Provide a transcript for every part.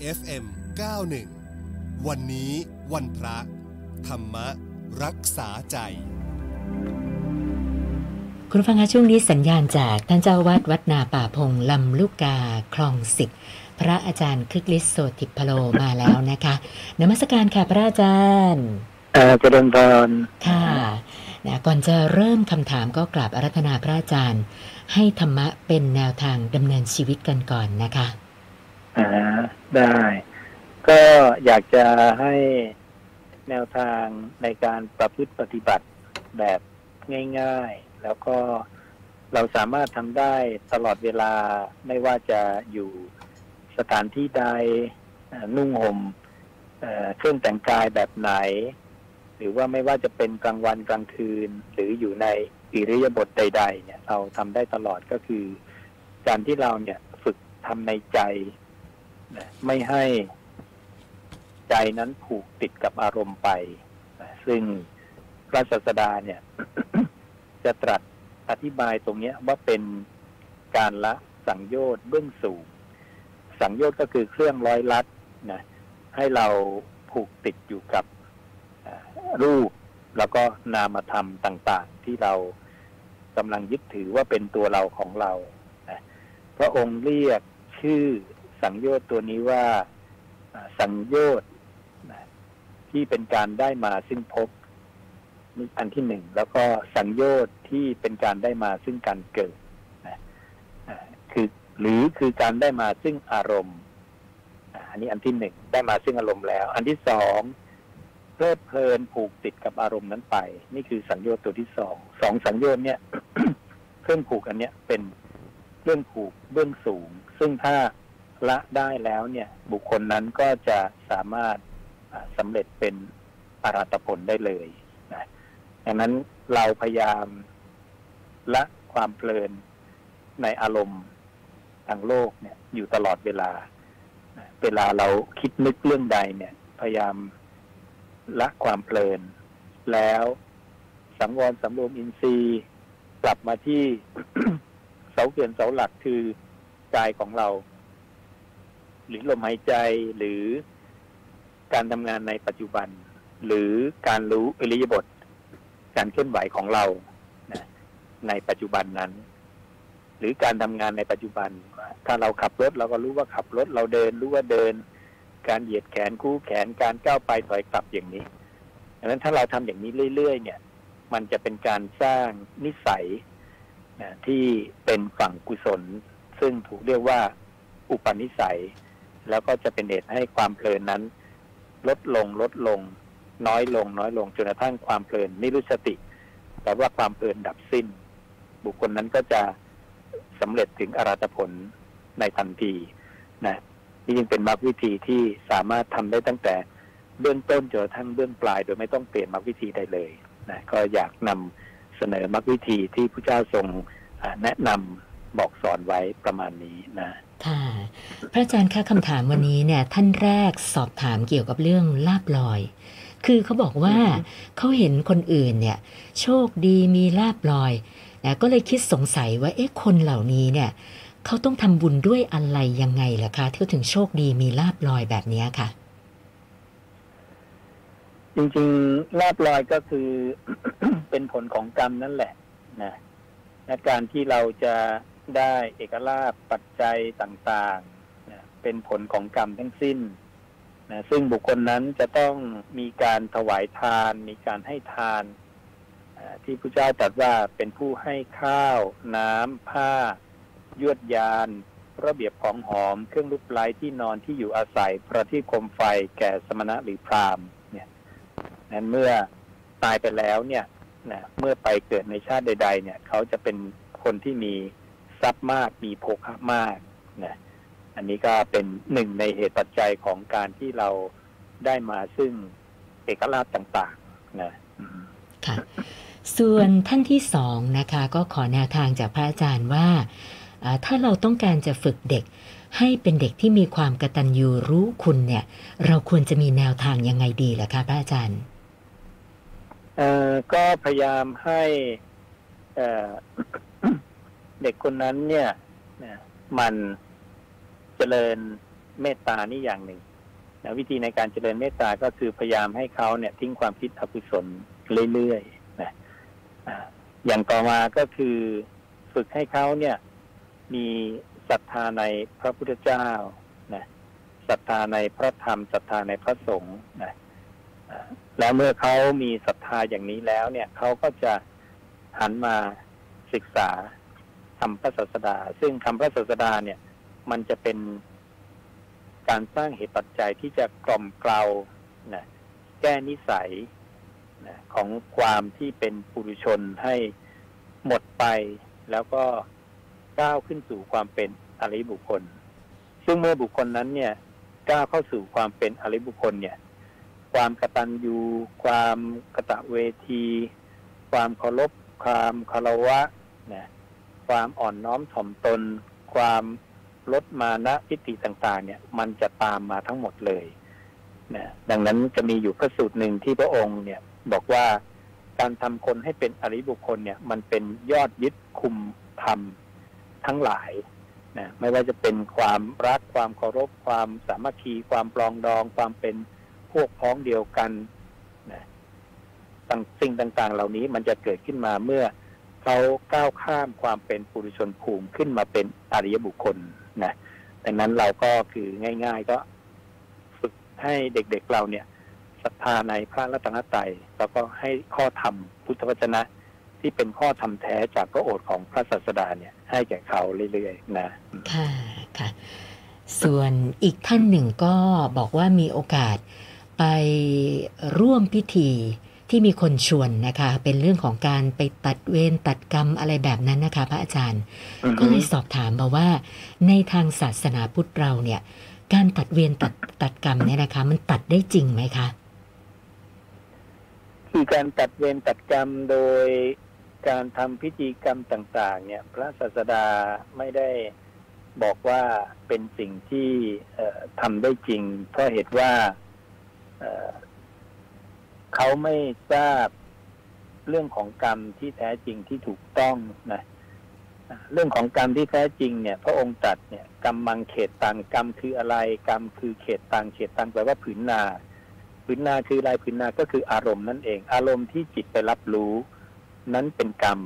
FM 91 วันนี้วันพระ ธรรมรักษาใจ คุณฟังคะช่วงนี้สัญญาณจากท่านเจ้าวัดวัดนาป่าพงลำลูกกาคลองสิบพระอาจารย์คึกฤทธิ์โสติพโลมาแล้วนะคะนมัสการค่ะพระอาจารย์เออเจริญพรค่ะนะก่อนจะเริ่มคำถามก็กราบอารัธนาพระอาจารย์ ให้ธรรมะเป็นแนวทางดำเนินชีวิตกันก่อนนะคะ อ่าได้ ก็อยากจะให้แนวทางในการประพฤติปฏิบัติแบบง่าย ๆ แล้วก็เราสามารถทำได้ตลอดเวลาไม่ว่าจะอยู่สถานที่ใดนุ่งห่มเอ่อเครื่องแต่งกายแบบไหน หรือว่าไม่ว่าจะเป็นกลางวันกลางคืน หรืออยู่ในอิริยาบถใด ๆ เนี่ย เราทำได้ตลอดก็คือ การที่เราเนี่ยฝึกทำในใจ นะไม่ให้ใจนั้นผูกติดกับอารมณ์ไปนะซึ่งพระศาสดาเนี่ย จะตรัสอธิบายตรงนี้ว่าเป็นการละสังโยชน์เบื้องสูง สังโยชน์ก็คือเครื่องร้อยลัดนะให้เราผูกติดอยู่กับรูปแล้วก็นามธรรมต่างๆ ที่เรากำลังยึดถือว่าเป็นตัวเราของเรานะพระองค์เรียกชื่อ สังโยชน์ตัวนี้ว่าสังโยชน์ที่เป็นการได้มาซึ่งภพนี่อันที่หนึ่งแล้วก็สังโยชน์ที่เป็นการได้มาซึ่งการเกิดนะคือหรือคือการได้มาซึ่งอารมณ์อันนี้อันที่หนึ่งได้มาซึ่งอารมณ์แล้ว อันที่สองเพลิดเพลินผูกติดกับอารมณ์นั้นไป นี่คือสังโยชน์ตัวที่สองสองสังโยชน์เนี่ยเครื่องผูกอันเนี้ยเป็นเครื่องผูกเบื้องสูง ซึ่งถ้า ละได้แล้วเนี่ย บุคคลนั้นก็จะสามารถสำเร็จเป็นอรัตผลได้เลยนะดังนั้นเราพยายามละความเพลินในอารมณ์ทางโลกเนี่ย อยู่ตลอดเวลา เวลาเราคิดนึกเรื่องใดเนี่ย พยายามละความเพลิน แล้วสังวรสำรวมอินทรีย์กลับมาที่เสาเกวียนเสาหลักคือกายของเรา หรือลมหายใจหรือการทำงานในปัจจุบัน หรือการรู้อิริยาบถการเคลื่อนไหวของเรานะในปัจจุบันนั้น หรือการทำงานในปัจจุบัน ถ้าเราขับรถเราก็รู้ว่าขับรถเราเดินรู้ว่าเดิน การเหยียดแขนคู่แขนการก้าวไปถอยกลับอย่างนี้ดังนั้นถ้าเราทำอย่างนี้เรื่อยๆเนี่ย มันจะเป็นการสร้างนิสัยนะที่เป็นฝั่งกุศล ซึ่งถูกเรียกว่าอุปนิสัย แล้วก็จะเป็นเหตุให้ความเพลินนั้น ลดลงลดลง น้อยลง น้อยลงจนกระทั่งความเพลินนิรุสติแปลว่าความเพลินดับสิ้น บุคคลนั้นก็จะสำเร็จถึงอรัตผลในทันทีนะนี่ยังเป็นมรรควิธีที่สามารถทำได้ตั้งแต่เบื้องต้นจนกระทั่งเบื้องปลาย โดยไม่ต้องเปลี่ยนมรรควิธีใดเลยนะก็อยากนำเสนอมรรควิธีที่พระเจ้าทรงแนะนำบอกสอนไว้ประมาณนี้นะ ค่ะ พระอาจารย์คะคำถามวันนี้เนี่ยท่านแรกสอบถามเกี่ยวกับเรื่องลาบลอย คือเขาบอกว่าเขาเห็นคนอื่นเนี่ยโชคดีมีลาบลอยนะก็เลยคิดสงสัยว่าเอ๊ะคนเหล่านี้เนี่ยเขาต้องทำบุญด้วยอะไรยังไงล่ะคะที่ถึงโชคดีมีลาบลอยแบบนี้ค่ะ จริงๆลาบลอยก็คือเป็นผลของกรรมนั่นแหละนะและการที่เราจะ ได้เอกลาภปัจจัยต่างๆนะเป็นผลของกรรมทั้งสิ้นนะซึ่งบุคคลนั้นจะต้องมีการถวายทาน มีการให้ทาน ที่พระเจ้าตรัสว่าเป็นผู้ให้ข้าว น้ำผ้า ยวดยาน ระเบียบของหอม เครื่องรูปไล้ที่นอนที่อยู่อาศัยประทีปคมไฟแก่สมณะหรือพราหมณ์เนี่ยนั้นเมื่อตายไปแล้วเนี่ยนะเมื่อไปเกิดในชาติใด ๆ เนี่ย เขาจะเป็นคนที่มี ทรัพย์มากมีโภคะมากนะอันนี้ก็เป็นหนึ่งในเหตุปัจจัยของการที่เราได้มาซึ่งเอกราชต่างๆนะอืมค่ะ ส่วนท่านที่สองนะคะ ก็ขอแนวทางจากพระอาจารย์ว่าอ่าถ้าเราต้องการจะฝึกเด็กให้เป็นเด็กที่มีความกตัญญูรู้คุณเนี่ย เราควรจะมีแนวทางยังไงดีล่ะคะพระอาจารย์เอ่อก็พยายามให้เอ่อ เด็กคนนั้นเนี่ยมันเจริญเมตตานี่อย่างหนึ่งนะวิธีในการเจริญเมตตาก็คือพยายามให้เขาเนี่ย ทิ้งความคิดอกุศลเรื่อยๆนะอย่างต่อมาก็คือฝึกให้เขาเนี่ย มีศรัทธาในพระพุทธเจ้านะศรัทธาในพระธรรมศรัทธาในพระสงฆ์นะแล้วเมื่อเขามีศรัทธาอย่างนี้แล้ว เนี่ยเขาก็จะหันมาศึกษา คำพระศาสดา ซึ่งคำพระศาสดาเนี่ย มันจะเป็นการสร้างเหตุปัจจัยที่จะกล่อมเกลานะแก้นิสัยนะของความที่เป็นปุถุชนให้หมดไป แล้วก็ก้าวขึ้นสู่ความเป็นอริบุคคล ซึ่งเมื่อบุคคลนั้นเนี่ยก้าวเข้าสู่ความเป็นอริบุคคลเนี่ย ความกตัญญูความกตะเวที ความเคารพความคารวะนะ ความอ่อนน้อมถ่อมตน ความลดมานะทิฏฐิต่างๆ เนี่ย มันจะตามมาทั้งหมดเลยนะดังนั้นจะมีอยู่พระสูตรหนึ่งที่พระองค์เนี่ย บอกว่าการทำคนให้เป็นอริบุคคลเนี่ย มันเป็นยอดยึดคุมธรรมทั้งหลายนะไม่ว่าจะเป็นความรักความเคารพ ความสามัคคี ความปลองดอง ความเป็นพวกพ้องเดียวกันนะสิ่งต่างๆ เหล่านี้มันจะเกิดขึ้นมาเมื่อ เขาก้าวข้ามความเป็นปุถุชนภูมิขึ้นมาเป็นอริยบุคคลนะดังนั้นเราก็คือง่าย ๆ ก็ฝึกให้เด็กๆเราเนี่ยศรัทธาในพระรัตนตรัยแล้วก็ให้ข้อธรรมพุทธวจนะที่เป็นข้อธรรมแท้จากพระโอษฐ์ของพระศาสดาเนี่ย ให้แก่เขาเรื่อยๆนะค่ะค่ะ ส่วนอีกท่านหนึ่งก็บอกว่ามีโอกาสไปร่วมพิธี ที่มีคนชวนนะคะ เป็นเรื่องของการไปตัดเวรตัดกรรมอะไรแบบนั้นนะคะ พระอาจารย์ ก็เลยสอบถามมาว่า ในทางศาสนาพุทธเราเนี่ย การตัดเวรตัดตัดกรรมเนี่ยนะคะ มันตัดได้จริงไหมคะคือการตัดเวรตัดกรรมโดยการทำพิธีกรรมต่าง ๆ เนี่ย พระศาสดาไม่ได้บอกว่าเป็นสิ่งที่ทำได้จริง เพราะเหตุว่า เขาไม่ทราบเรื่องของกรรมที่แท้จริงที่ถูกต้องนะเรื่องของกรรมที่แท้จริงเนี่ย พระองค์ตัดเนี่ยกรรมมังเขตตังกรรมคืออะไร กรรมคือเขตตังเขตตังแปลว่าผืนนาผืนนาคืออะไรผืนนาก็คืออารมณ์นั่นเอง อารมณ์ที่จิตไปรับรู้ นั้นเป็นกรรม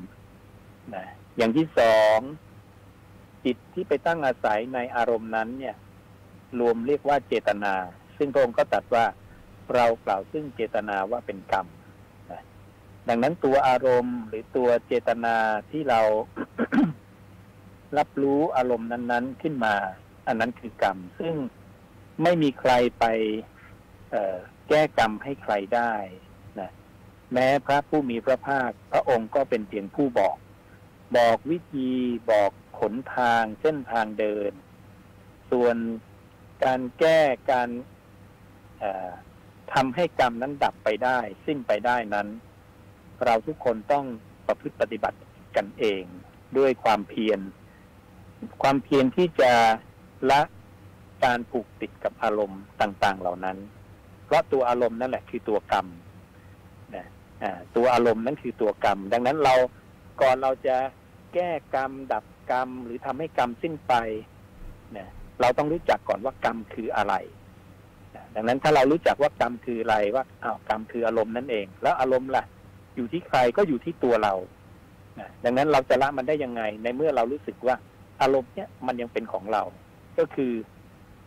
นะอย่างที่สองจิตที่ไปตั้งอาศัยในอารมณ์นั้นเนี่ย รวมเรียกว่าเจตนา ซึ่งพระองค์ก็ตัดว่า เรากล่าวซึ่งเจตนาว่าเป็นกรรมดังนั้นตัวอารมณ์หรือตัวเจตนาที่เรา รับรู้อารมณ์นั้น ๆ ขึ้นมา อันนั้นคือกรรม ซึ่งไม่มีใครไปแก้กรรมให้ใครได้นะแม้พระผู้มีพระภาค พระองค์ก็เป็นเพียงผู้บอก บอกวิธีบอกขนทางเส้นทางเดิน ส่วนการแก้การ ทำให้กรรมนั้นดับไปได้ สิ้นไปได้นั้น เราทุกคนต้องประพฤติปฏิบัติกันเองด้วยความเพียร ความเพียรที่จะละการผูกติดกับอารมณ์ต่าง ๆ เหล่านั้น เพราะตัวอารมณ์นั่นแหละคือตัวกรรมนะตัวอารมณ์นั้นคือตัวกรรม ดังนั้นเราก่อนเราจะแก้กรรม ดับกรรม หรือทำให้กรรมสิ้นไปนะเราต้องรู้จักก่อนว่ากรรมคืออะไร ดังนั้นถ้าเรารู้จักว่ากรรมคืออะไรว่าอ้าวกรรมคืออารมณ์นั่นเอง แล้วอารมณ์ล่ะ อยู่ที่ใครก็อยู่ที่ตัวเราดังนั้นเราจะละมันได้ยังไง ในเมื่อเรารู้สึกว่า อารมณ์เนี้ยมันยังเป็นของเรา ก็คือ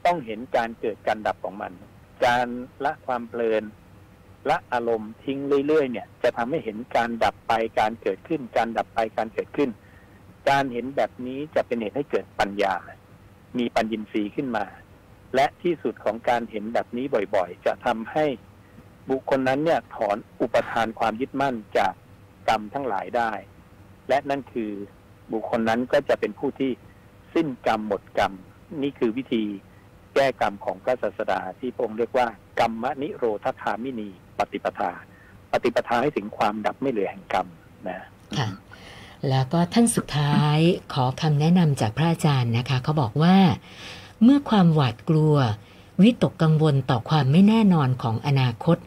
ต้องเห็นการเกิดการดับของมัน การละความเพลินละอารมณ์ทิ้งเรื่อยๆเนี่ย จะทำให้เห็นการดับไปการเกิดขึ้น การดับไปการเกิดขึ้น การเห็นแบบนี้จะเป็นเหตุให้เกิดปัญญา มีปัญญินทรีย์ขึ้นมา และที่สุดของการเห็นแบบนี้บ่อยๆ จะทำให้บุคคลนั้นเนี่ยถอนอุปทานความยึดมั่นจากกรรมทั้งหลายได้ และนั่นคือบุคคลนั้นก็จะเป็นผู้ที่สิ้นกรรมหมดกรรม นี่คือวิธีแก้กรรมของพระศาสดาที่พระองค์เรียกว่ากรรมนิโรธคามินีปฏิปทา ปฏิปทาให้ถึงความดับไม่เหลือแห่งกรรมนะค่ะแล้วก็ท่านสุดท้ายขอคำแนะนำจากพระอาจารย์นะคะเขาบอกว่า เมื่อความหวาดกลัว วิตกกังวลต่อความไม่แน่นอนของอนาคต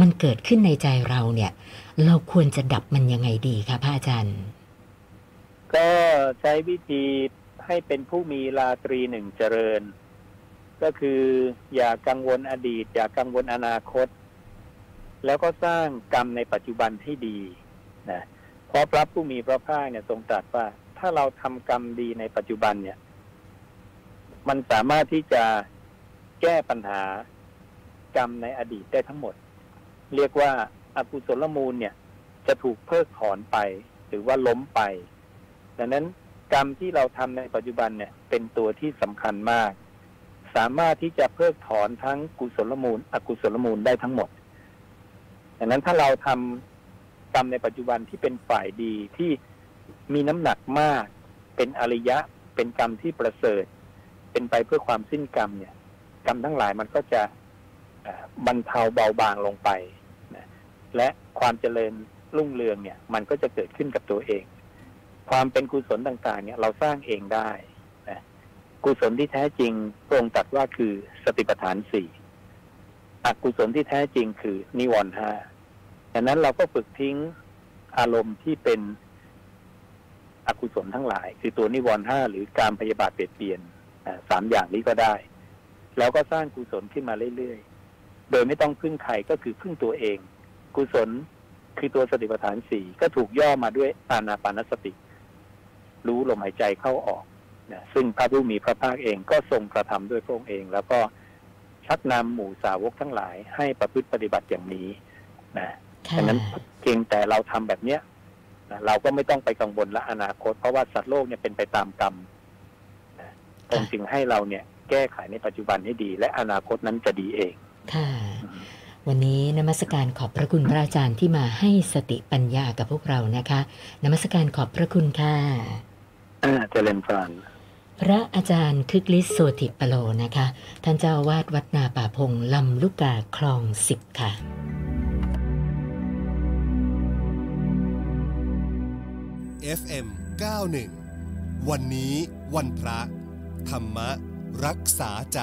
มันเกิดขึ้นในใจเราเนี่ย เราควรจะดับมันยังไงดีคะพระอาจารย์ ก็ใช้วิธีให้เป็นผู้มีลาตรีหนึ่งเจริญ ก็คืออย่ากังวลอดีต อย่ากังวลอนาคต แล้วก็สร้างกรรมในปัจจุบันให้ดีนะเพราะพระผู้มีพระภาคเนี่ยทรงตรัสว่า ถ้าเราทำกรรมดีในปัจจุบันเนี่ย มันสามารถที่จะแก้ปัญหากรรมในอดีตได้ทั้งหมด เรียกว่าอากุศลมูลเนี่ย จะถูกเพิกถอนไป หรือว่าล้มไป ดังนั้นกรรมที่เราทำในปัจจุบันเนี่ย เป็นตัวที่สำคัญมาก สามารถที่จะเพิกถอนทั้งกุศลมูล อกุศลมูลได้ทั้งหมดดังนั้นถ้าเราทำกรรมในปัจจุบันที่เป็นฝ่ายดีที่มีน้ำหนักมาก เป็นอริยะ เป็นกรรมที่ประเสริฐ เป็นไปเพื่อความสิ้นกรรมเนี่ย กรรมทั้งหลายมันก็จะบรรเทาเบาบางลงไปนะและความเจริญรุ่งเรืองเนี่ย มันก็จะเกิดขึ้นกับตัวเอง ความเป็นกุศลต่างๆ เนี่ย เราสร้างเองได้นะกุศลที่แท้จริงพระองค์ตรัสว่าคือสติปัฏฐานสี่อกุศลที่แท้จริงคือนิวรณ์ห้าดังนั้นเราก็ฝึกทิ้งอารมณ์ที่เป็นอกุศลทั้งหลาย คือตัวนิวรณ์ห้าหรือการพยาบาทเปลี่ยนเปลี่ยน สามอย่างนี้ก็ได้ แล้วก็สร้างกุศลขึ้นมาเรื่อยๆ โดยไม่ต้องพึ่งใครก็คือพึ่งตัวเอง กุศลคือตัวสติปัฏฐานสี่ก็ถูกย่อมาด้วยอานาปานสติ รู้ลมหายใจเข้าออกนะซึ่งพระผู้มีพระภาคเองก็ทรงกระทำด้วยพระองค์เอง แล้วก็ชักนำหมู่สาวกทั้งหลาย ให้ประพฤติปฏิบัติอย่างนี้นะดังนั้นเพียงแต่เราทำแบบเนี้ยนะเราก็ไม่ต้องไปกังวลละอนาคต เพราะว่าสัตว์โลกเนี่ยเป็นไปตามกรรม นะองค์จึงให้เราเนี่ยแก้ไขในปัจจุบันให้ดี และอนาคตนั้นจะดีเอง ค่ะ วันนี้นมัสการขอบพระคุณพระอาจารย์ที่มาให้สติปัญญากับพวกเรานะคะ นมัสการขอบพระคุณค่ะอ่าเจริญพรพระอาจารย์คึกฤทธิ์โสติปโลนะคะ ท่านเจ้าอาวาดวัดนาป่าพงลำลูกกาคลองสิบค่ะ FM 91 วันนี้วันพระ ธรรมรักษาใจ